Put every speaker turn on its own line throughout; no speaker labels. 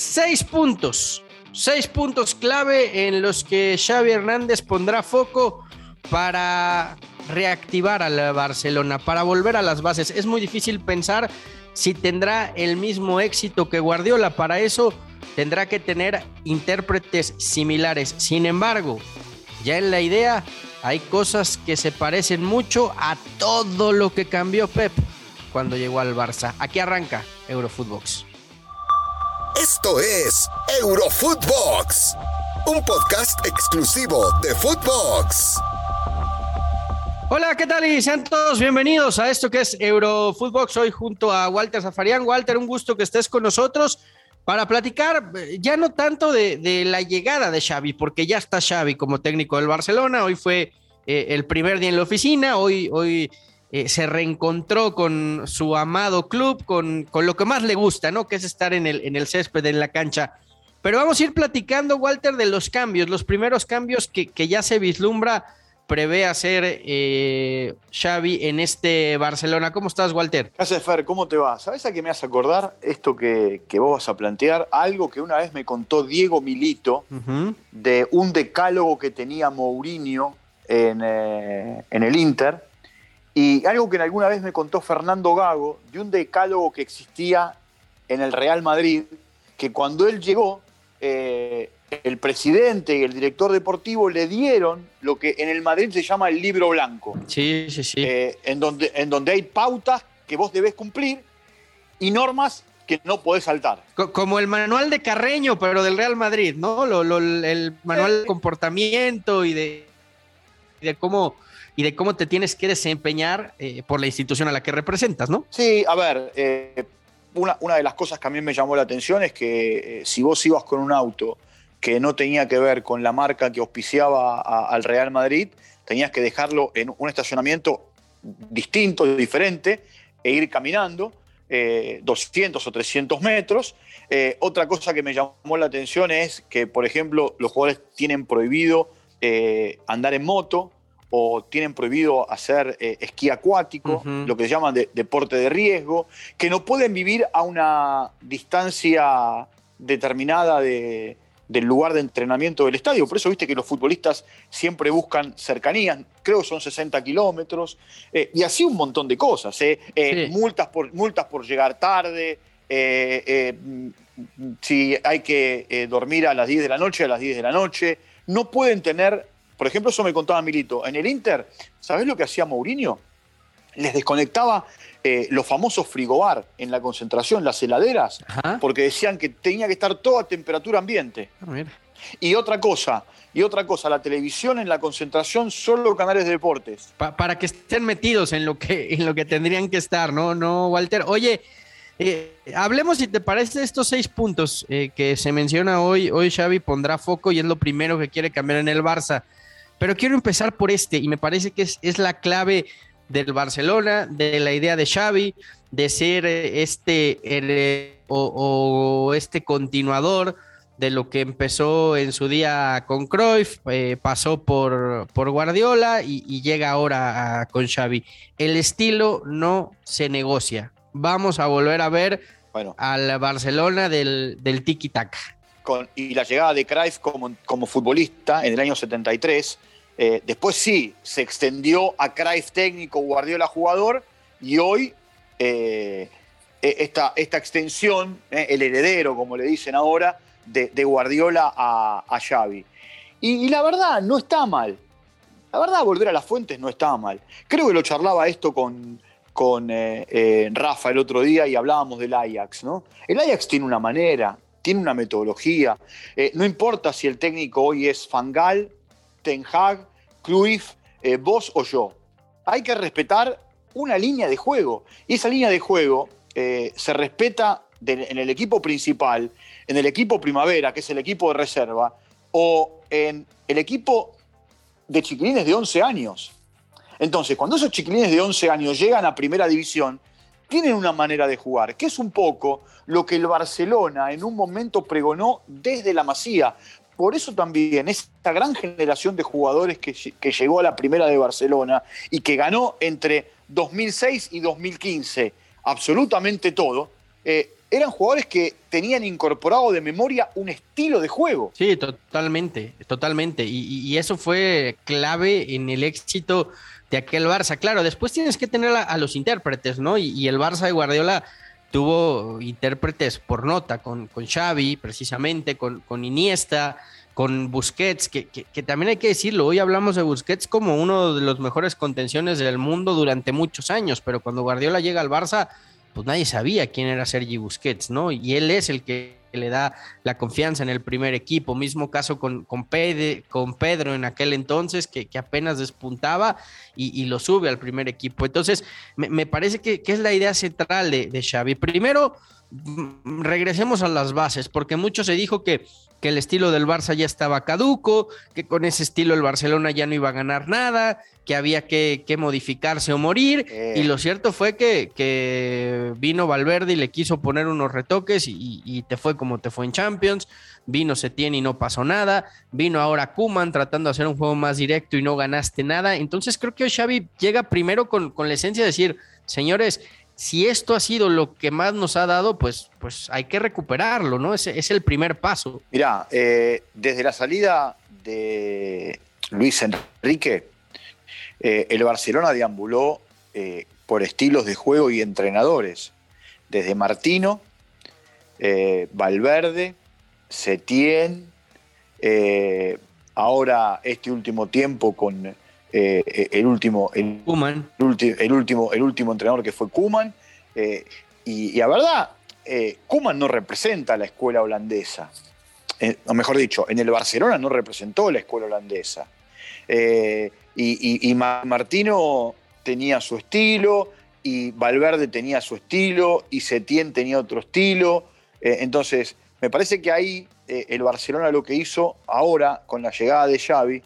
Seis puntos, seis puntos clave en los que Xavi Hernández pondrá foco para reactivar al Barcelona, para volver a las bases. Es muy difícil pensar si tendrá el mismo éxito que Guardiola. Para eso tendrá que tener intérpretes similares. Sin embargo, ya en la idea hay cosas que se parecen mucho a todo lo que cambió Pep cuando llegó al Barça. Aquí arranca Eurofootbox.
Esto es Eurofootbox, un podcast exclusivo de Footbox.
Hola, ¿qué tal? Y sean todos bienvenidos a esto que es Eurofootbox. Hoy junto a Walter Zafarian. Walter, un gusto que estés con nosotros para platicar eh, ya no tanto de, la llegada de Xavi, porque ya está Xavi como técnico del Barcelona. Hoy fue eh, el primer día en la oficina, hoy, hoy eh, se reencontró con su amado club, con, con, lo que más le gusta, ¿no? Que es estar en el, en el césped, en la cancha. Pero vamos a ir platicando, Walter, de los cambios, los primeros cambios que, que ya se vislumbra prevé hacer eh, Xavi en este Barcelona. ¿Cómo estás, Walter?
Gracias, Fer. ¿Cómo te va? ¿Sabes a qué me hace acordar esto que, vos vas a plantear? Algo que una vez me contó Diego Milito de un decálogo que tenía Mourinho en, eh, en, el Inter y algo que alguna vez me contó Fernando Gago de un decálogo que existía en el Real Madrid, que cuando él llegó, eh, el presidente y el director deportivo le dieron lo que en el Madrid se llama el libro blanco.
Sí, sí, sí.
Eh, en, donde, en donde hay pautas que vos debés cumplir y normas que no podés saltar.
Como el manual de Carreño, pero del Real Madrid, ¿no? el manual de comportamiento y de, de cómo y de cómo te tienes que desempeñar eh, por la institución a la que representas, ¿no?
Sí, a ver, eh, una, de las cosas que a mí me llamó la atención es que si vos ibas con un auto que no tenía que ver con la marca que auspiciaba al Real Madrid, tenías que dejarlo en un estacionamiento distinto, diferente, e ir caminando 200 eh, o 300 metros. Eh, otra cosa que me llamó la atención es que, por ejemplo, los jugadores tienen prohibido eh, andar en moto o tienen prohibido hacer esquí acuático, lo que se llama deporte de riesgo, que no pueden vivir a una distancia determinada de, del lugar de entrenamiento del estadio. Por eso viste que los futbolistas siempre buscan cercanías, creo que son 60 kilómetros, eh, y así un montón de cosas. Eh. Eh, multas, por, multas por llegar tarde, si hay que dormir a las 10 de la noche, a las 10 de la noche. No pueden tener, por ejemplo, eso me contaba Milito, en el Inter, ¿sabés lo que hacía Mourinho? Les desconectaba eh, los famosos frigobar en la concentración, las heladeras, porque decían que tenía que estar todo a temperatura ambiente. Ah, y otra cosa, y otra cosa, la televisión en la concentración, solo canales de deportes.
para que estén metidos en lo que, en lo que tendrían que estar, ¿no, no Walter? Oye, eh, hablemos, si te parece, de estos seis puntos eh, que se menciona hoy. Hoy Xavi pondrá foco y es lo primero que quiere cambiar en el Barça. Pero quiero empezar por este y me parece que es, es la clave del Barcelona, de la idea de Xavi, de ser eh, este eh, o, este continuador de lo que empezó en su día con Cruyff, eh, pasó por, por Guardiola y, llega ahora con Xavi. El estilo no se negocia. Vamos a volver a ver bueno, al Barcelona del, del tiki-taka.
Y la llegada de Cruyff como, como futbolista en el año 73 eh, después sí, se extendió a Cruyff técnico, Guardiola jugador, y hoy eh, e-, esta, esta, extensión, eh, el heredero, como le dicen ahora, de, Guardiola a, Xavi. Y, la verdad, no está mal. La verdad, volver a las fuentes no está mal. Creo que lo charlaba esto con, con Rafa el otro día y hablábamos del Ajax, ¿no? El Ajax tiene una manera, tiene una metodología. no importa si el técnico hoy es Fangal Ten Hag, Cruyff, eh, vos o yo. Hay que respetar una línea de juego. Y esa línea de juego eh, se respeta en el equipo principal, en el equipo primavera, que es el equipo de reserva, o en el equipo de chiquilines de 11 años. Entonces, cuando esos chiquilines de 11 años llegan a primera división, tienen una manera de jugar, que es un poco lo que el Barcelona en un momento pregonó desde la Masía. Por eso también esta gran generación de jugadores que, llegó a la primera de Barcelona y que ganó entre 2006 y 2015 absolutamente todo, eh, eran jugadores que tenían incorporado de memoria un estilo de juego.
Sí, totalmente, totalmente. Y, eso fue clave en el éxito de aquel Barça. Claro, después tienes que tener a, los intérpretes, ¿no? Y, el Barça de Guardiola tuvo intérpretes por nota, con, con Xavi, precisamente, con, con Iniesta, con Busquets, que, que, también hay que decirlo, hoy hablamos de Busquets como uno de los mejores contenciones del mundo durante muchos años, pero cuando Guardiola llega al Barça, pues nadie sabía quién era Sergi Busquets, ¿no? Y él es el que le da la confianza en el primer equipo. Mismo caso con, con, con Pedro en aquel entonces, que, apenas despuntaba y, lo sube al primer equipo. Entonces, me, parece que, es la idea central de, de Xavi. Primero, mm, regresemos a las bases, porque mucho se dijo que que el estilo del Barça ya estaba caduco, que con ese estilo el Barcelona ya no iba a ganar nada, que había que, modificarse o morir. Y lo cierto fue que, que, vino Valverde y le quiso poner unos retoques y, te fue como te fue en Champions. Vino Setién y no pasó nada. Vino ahora Kuman tratando de hacer un juego más directo y no ganaste nada. Entonces creo que Xavi llega primero con, con la esencia de decir, señores, si esto ha sido lo que más nos ha dado, pues, pues hay que recuperarlo, ¿no? Ese es el primer paso.
Mirá, eh, desde la salida de Luis Enrique, eh, el Barcelona deambuló eh, por estilos de juego y entrenadores. Desde Martino, Valverde, Setién, ahora este último tiempo con eh, eh, el, último, el, el, último, el último entrenador que fue Kuman. Eh, y, la verdad, Kuman no representa a la escuela holandesa. o mejor dicho, en el Barcelona no representó la escuela holandesa. Y, Martino tenía su estilo, y Valverde tenía su estilo, y Setién tenía otro estilo. entonces, me parece que ahí el Barcelona lo que hizo ahora, con la llegada de Xavi,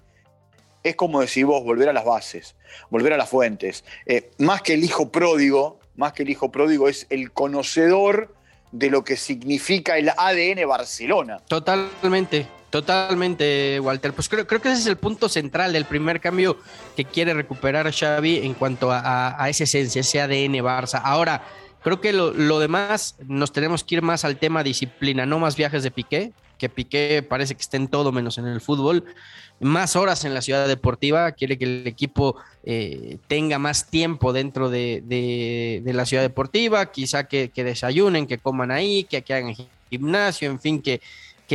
es como decir vos, volver a las bases, volver a las fuentes. Eh, más que el hijo pródigo, más que el hijo pródigo es el conocedor de lo que significa el ADN Barcelona.
Totalmente, totalmente, Walter. Pues creo, creo que ese es el punto central del primer cambio que quiere recuperar Xavi en cuanto a, esa esencia, ese ADN Barça. Ahora, creo que lo, lo demás nos tenemos que ir más al tema disciplina, no más viajes de Piqué, que Piqué parece que está en todo menos en el fútbol más horas en la ciudad deportiva, quiere que el equipo eh, tenga más tiempo dentro de, la ciudad deportiva, quizá que, desayunen, que coman ahí, que, hagan gimnasio, en fin, que,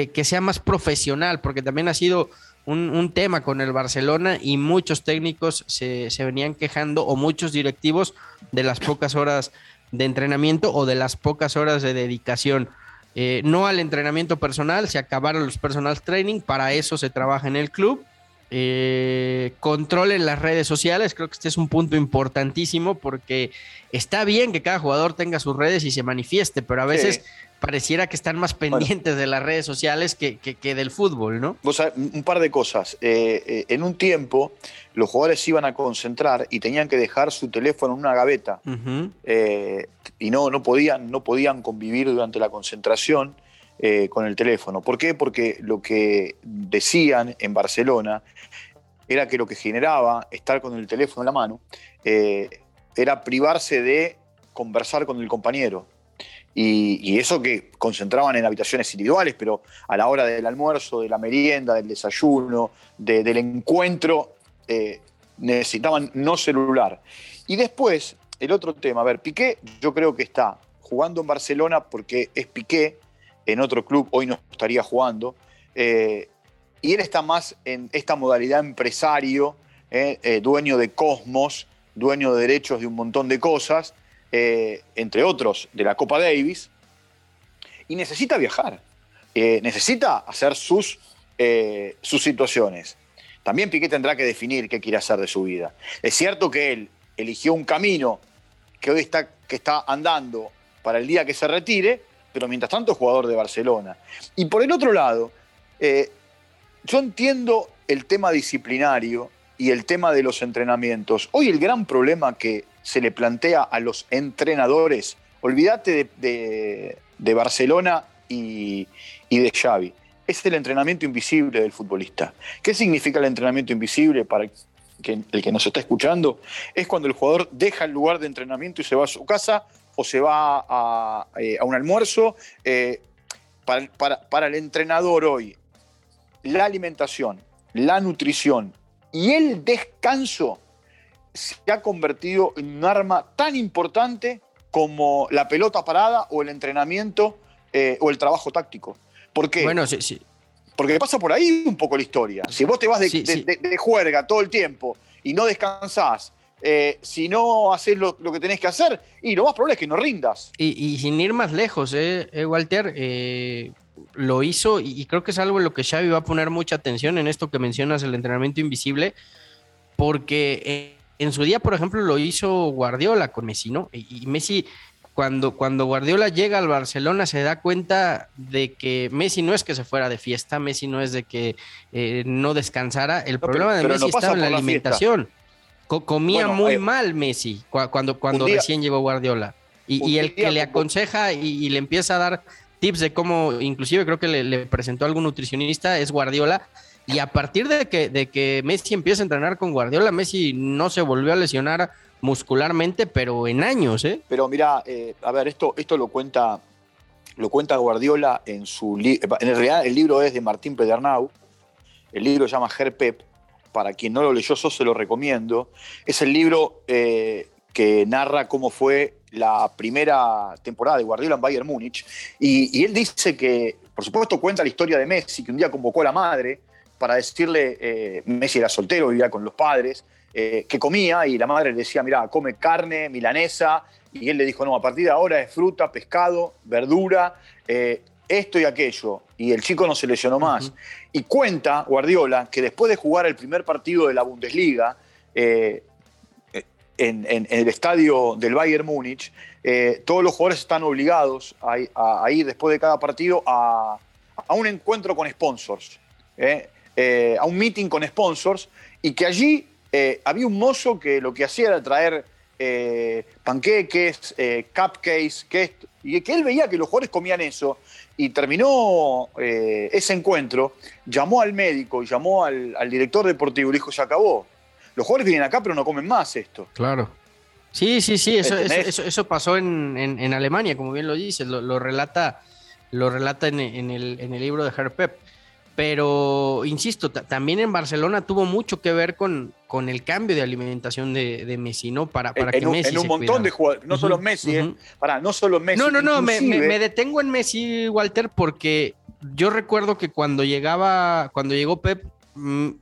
que, sea más profesional, porque también ha sido un, tema con el Barcelona y muchos técnicos se, se venían quejando o muchos directivos de las pocas horas de entrenamiento o de las pocas horas de dedicación. Eh, no al entrenamiento personal, se acabaron los personal training, para eso se trabaja en el club. Eh, controlen las redes sociales, creo que este es un punto importantísimo porque está bien que cada jugador tenga sus redes y se manifieste, pero a veces pareciera que están más pendientes de las redes sociales que, del fútbol, ¿no?
un par de cosas. Eh, eh, en un tiempo, los jugadores se iban a concentrar y tenían que dejar su teléfono en una gaveta. Eh, y no, no, podían, no podían convivir durante la concentración con el teléfono. ¿Por qué? Porque lo que decían en Barcelona era que lo que generaba estar con el teléfono en la mano era privarse de conversar con el compañero. Y, eso que concentraban en habitaciones individuales, pero a la hora del almuerzo, de la merienda, del desayuno, del encuentro, eh, necesitaban no celular. Y después, el otro tema, a ver, Piqué yo creo que está jugando en Barcelona porque es Piqué, en otro club hoy no estaría jugando, eh, y él está más en esta modalidad empresario, eh, dueño de Cosmos, dueño de derechos de un montón de cosas, eh, entre otros, de la Copa Davis, y necesita viajar, eh, necesita hacer sus, eh, sus situaciones. También Piqué tendrá que definir qué quiere hacer de su vida. Es cierto que él eligió un camino que hoy está, que está andando para el día que se retire, pero mientras tanto jugador de Barcelona. Y por el otro lado, yo entiendo el tema disciplinario y el tema de los entrenamientos. Hoy el gran problema que se le plantea a los entrenadores, olvídate de, Barcelona y, de Xavi, es el entrenamiento invisible del futbolista. ¿Qué significa el entrenamiento invisible para el que nos está escuchando? Es cuando el jugador deja el lugar de entrenamiento y se va a su casa o se va a, eh, un almuerzo. Eh, para, el entrenador hoy, la alimentación, la nutrición y el descanso se ha convertido en un arma tan importante como la pelota parada o el entrenamiento o el trabajo táctico. ¿Por qué?
Bueno, sí, sí.
Porque pasa por ahí un poco la historia. Si vos te vas de, de juerga todo el tiempo y no descansás eh, si no haces lo, que tenés que hacer, y lo más probable es que no rindas.
Y, sin ir más lejos, eh, eh Walter, eh, lo hizo y, creo que es algo en lo que Xavi va a poner mucha atención en esto que mencionas, el entrenamiento invisible, porque en su día, por ejemplo, lo hizo Guardiola con Messi, ¿no? Y, Messi, cuando, cuando Guardiola llega al Barcelona, se da cuenta de que Messi no es que se fuera de fiesta, Messi no es de que no descansara, el problema de Messi estaba en la alimentación comía muy mal Messi cuando, cuando recién llegó Guardiola. Y, el que le aconseja y, le empieza a dar tips de cómo, inclusive creo que le, presentó algún nutricionista, es Guardiola. Y a partir de que, de que Messi empieza a entrenar con Guardiola, Messi no se volvió a lesionar muscularmente, pero en años, ¿eh?
Pero mira, eh, a ver, esto, esto lo cuenta lo cuenta Guardiola en su libro. En realidad, el libro es de Martín Pedernau. El libro se llama Pep para quien no lo leyó, yo se lo recomiendo. Es el libro eh, que narra cómo fue la primera temporada de Guardiola en Bayern Múnich. Y, él dice que, por supuesto, cuenta la historia de Messi, que un día convocó a la madre para decirle, eh, Messi era soltero, vivía con los padres, eh, que comía y la madre le decía, mira, come carne, milanesa. Y él le dijo, no, a partir de ahora es fruta, pescado, verdura esto y aquello, y el chico no se lesionó más. Y cuenta Guardiola que después de jugar el primer partido de la Bundesliga, eh, en, el estadio del Bayern Múnich, eh, todos los jugadores están obligados a, ir después de cada partido a, un encuentro con sponsors, eh, a un meeting con sponsors, y que allí había un mozo que lo que hacía era traer panqueques, cupcakes, que, y que él veía que los jugadores comían eso y terminó eh, ese encuentro, llamó al médico y llamó al, director deportivo y le dijo, se acabó. Los jugadores vienen acá pero no comen más esto.
Claro. Sí, sí, sí, eso, eso, pasó en, Alemania, como bien lo dices, lo, relata, lo relata en, el, en el libro de Herr Pep. Pero, insisto, también en Barcelona tuvo mucho que ver con, con el cambio de alimentación de, Messi, ¿no? Para, para que Messi.
En un montón de jugadores, no solo Messi, ¿eh? Para, no solo Messi.
No, no, no, me, detengo en Messi, Walter, porque yo recuerdo que cuando llegaba, cuando llegó Pep,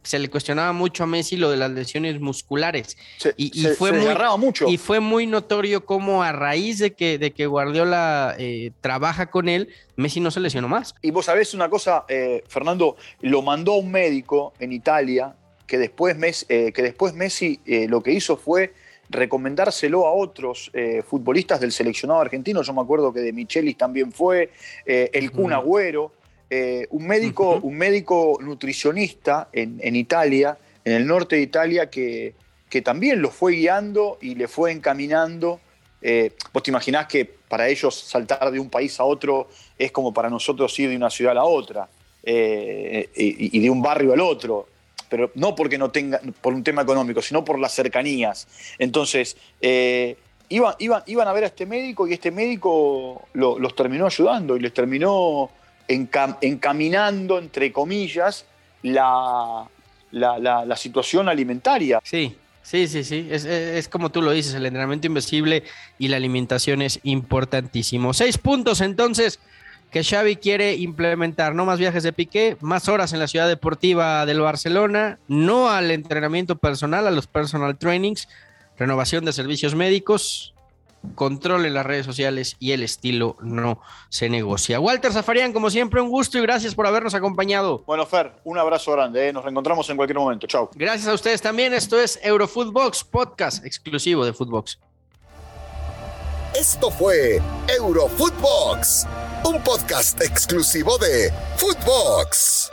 se le cuestionaba mucho a Messi lo de las lesiones musculares. y, fue muy, mucho. Y fue muy notorio cómo a raíz de que, de que Guardiola eh, trabaja con él, Messi no se lesionó más.
Y vos sabés una cosa, eh, Fernando, lo mandó a un médico en Italia que después Messi, eh, que después Messi lo que hizo fue recomendárselo a otros futbolistas del seleccionado argentino. Yo me acuerdo que de Michelis también fue, el Kun Agüero. Eh, un, médico, un médico nutricionista en, Italia, en el norte de Italia, que, que, también lo fue guiando y le fue encaminando. Eh, vos te imaginás que para ellos saltar de un país a otro es como para nosotros ir de una ciudad a la otra eh, y, de un barrio al otro pero no porque no tenga, por un tema económico, sino por las cercanías. Entonces, iban, iban, iban, a ver a este médico y este médico los terminó ayudando y les terminó encaminando, entre comillas, la, la, situación alimentaria.
Sí, sí, sí, sí. Es, como tú lo dices, el entrenamiento invisible y la alimentación es importantísimo. Seis puntos entonces que Xavi quiere implementar, no más viajes de piqué, más horas en la ciudad deportiva del Barcelona, no al entrenamiento personal, a los personal trainings, renovación de servicios médicos, controle las redes sociales y el estilo no se negocia. Walter Zafarian, como siempre, un gusto y gracias por habernos acompañado.
Bueno, Fer, un abrazo grande, ¿eh? nos reencontramos en cualquier momento. Chao.
Gracias a ustedes también. Esto es Eurofootbox, podcast exclusivo de Footbox.
Esto fue Eurofootbox, un podcast exclusivo de Footbox.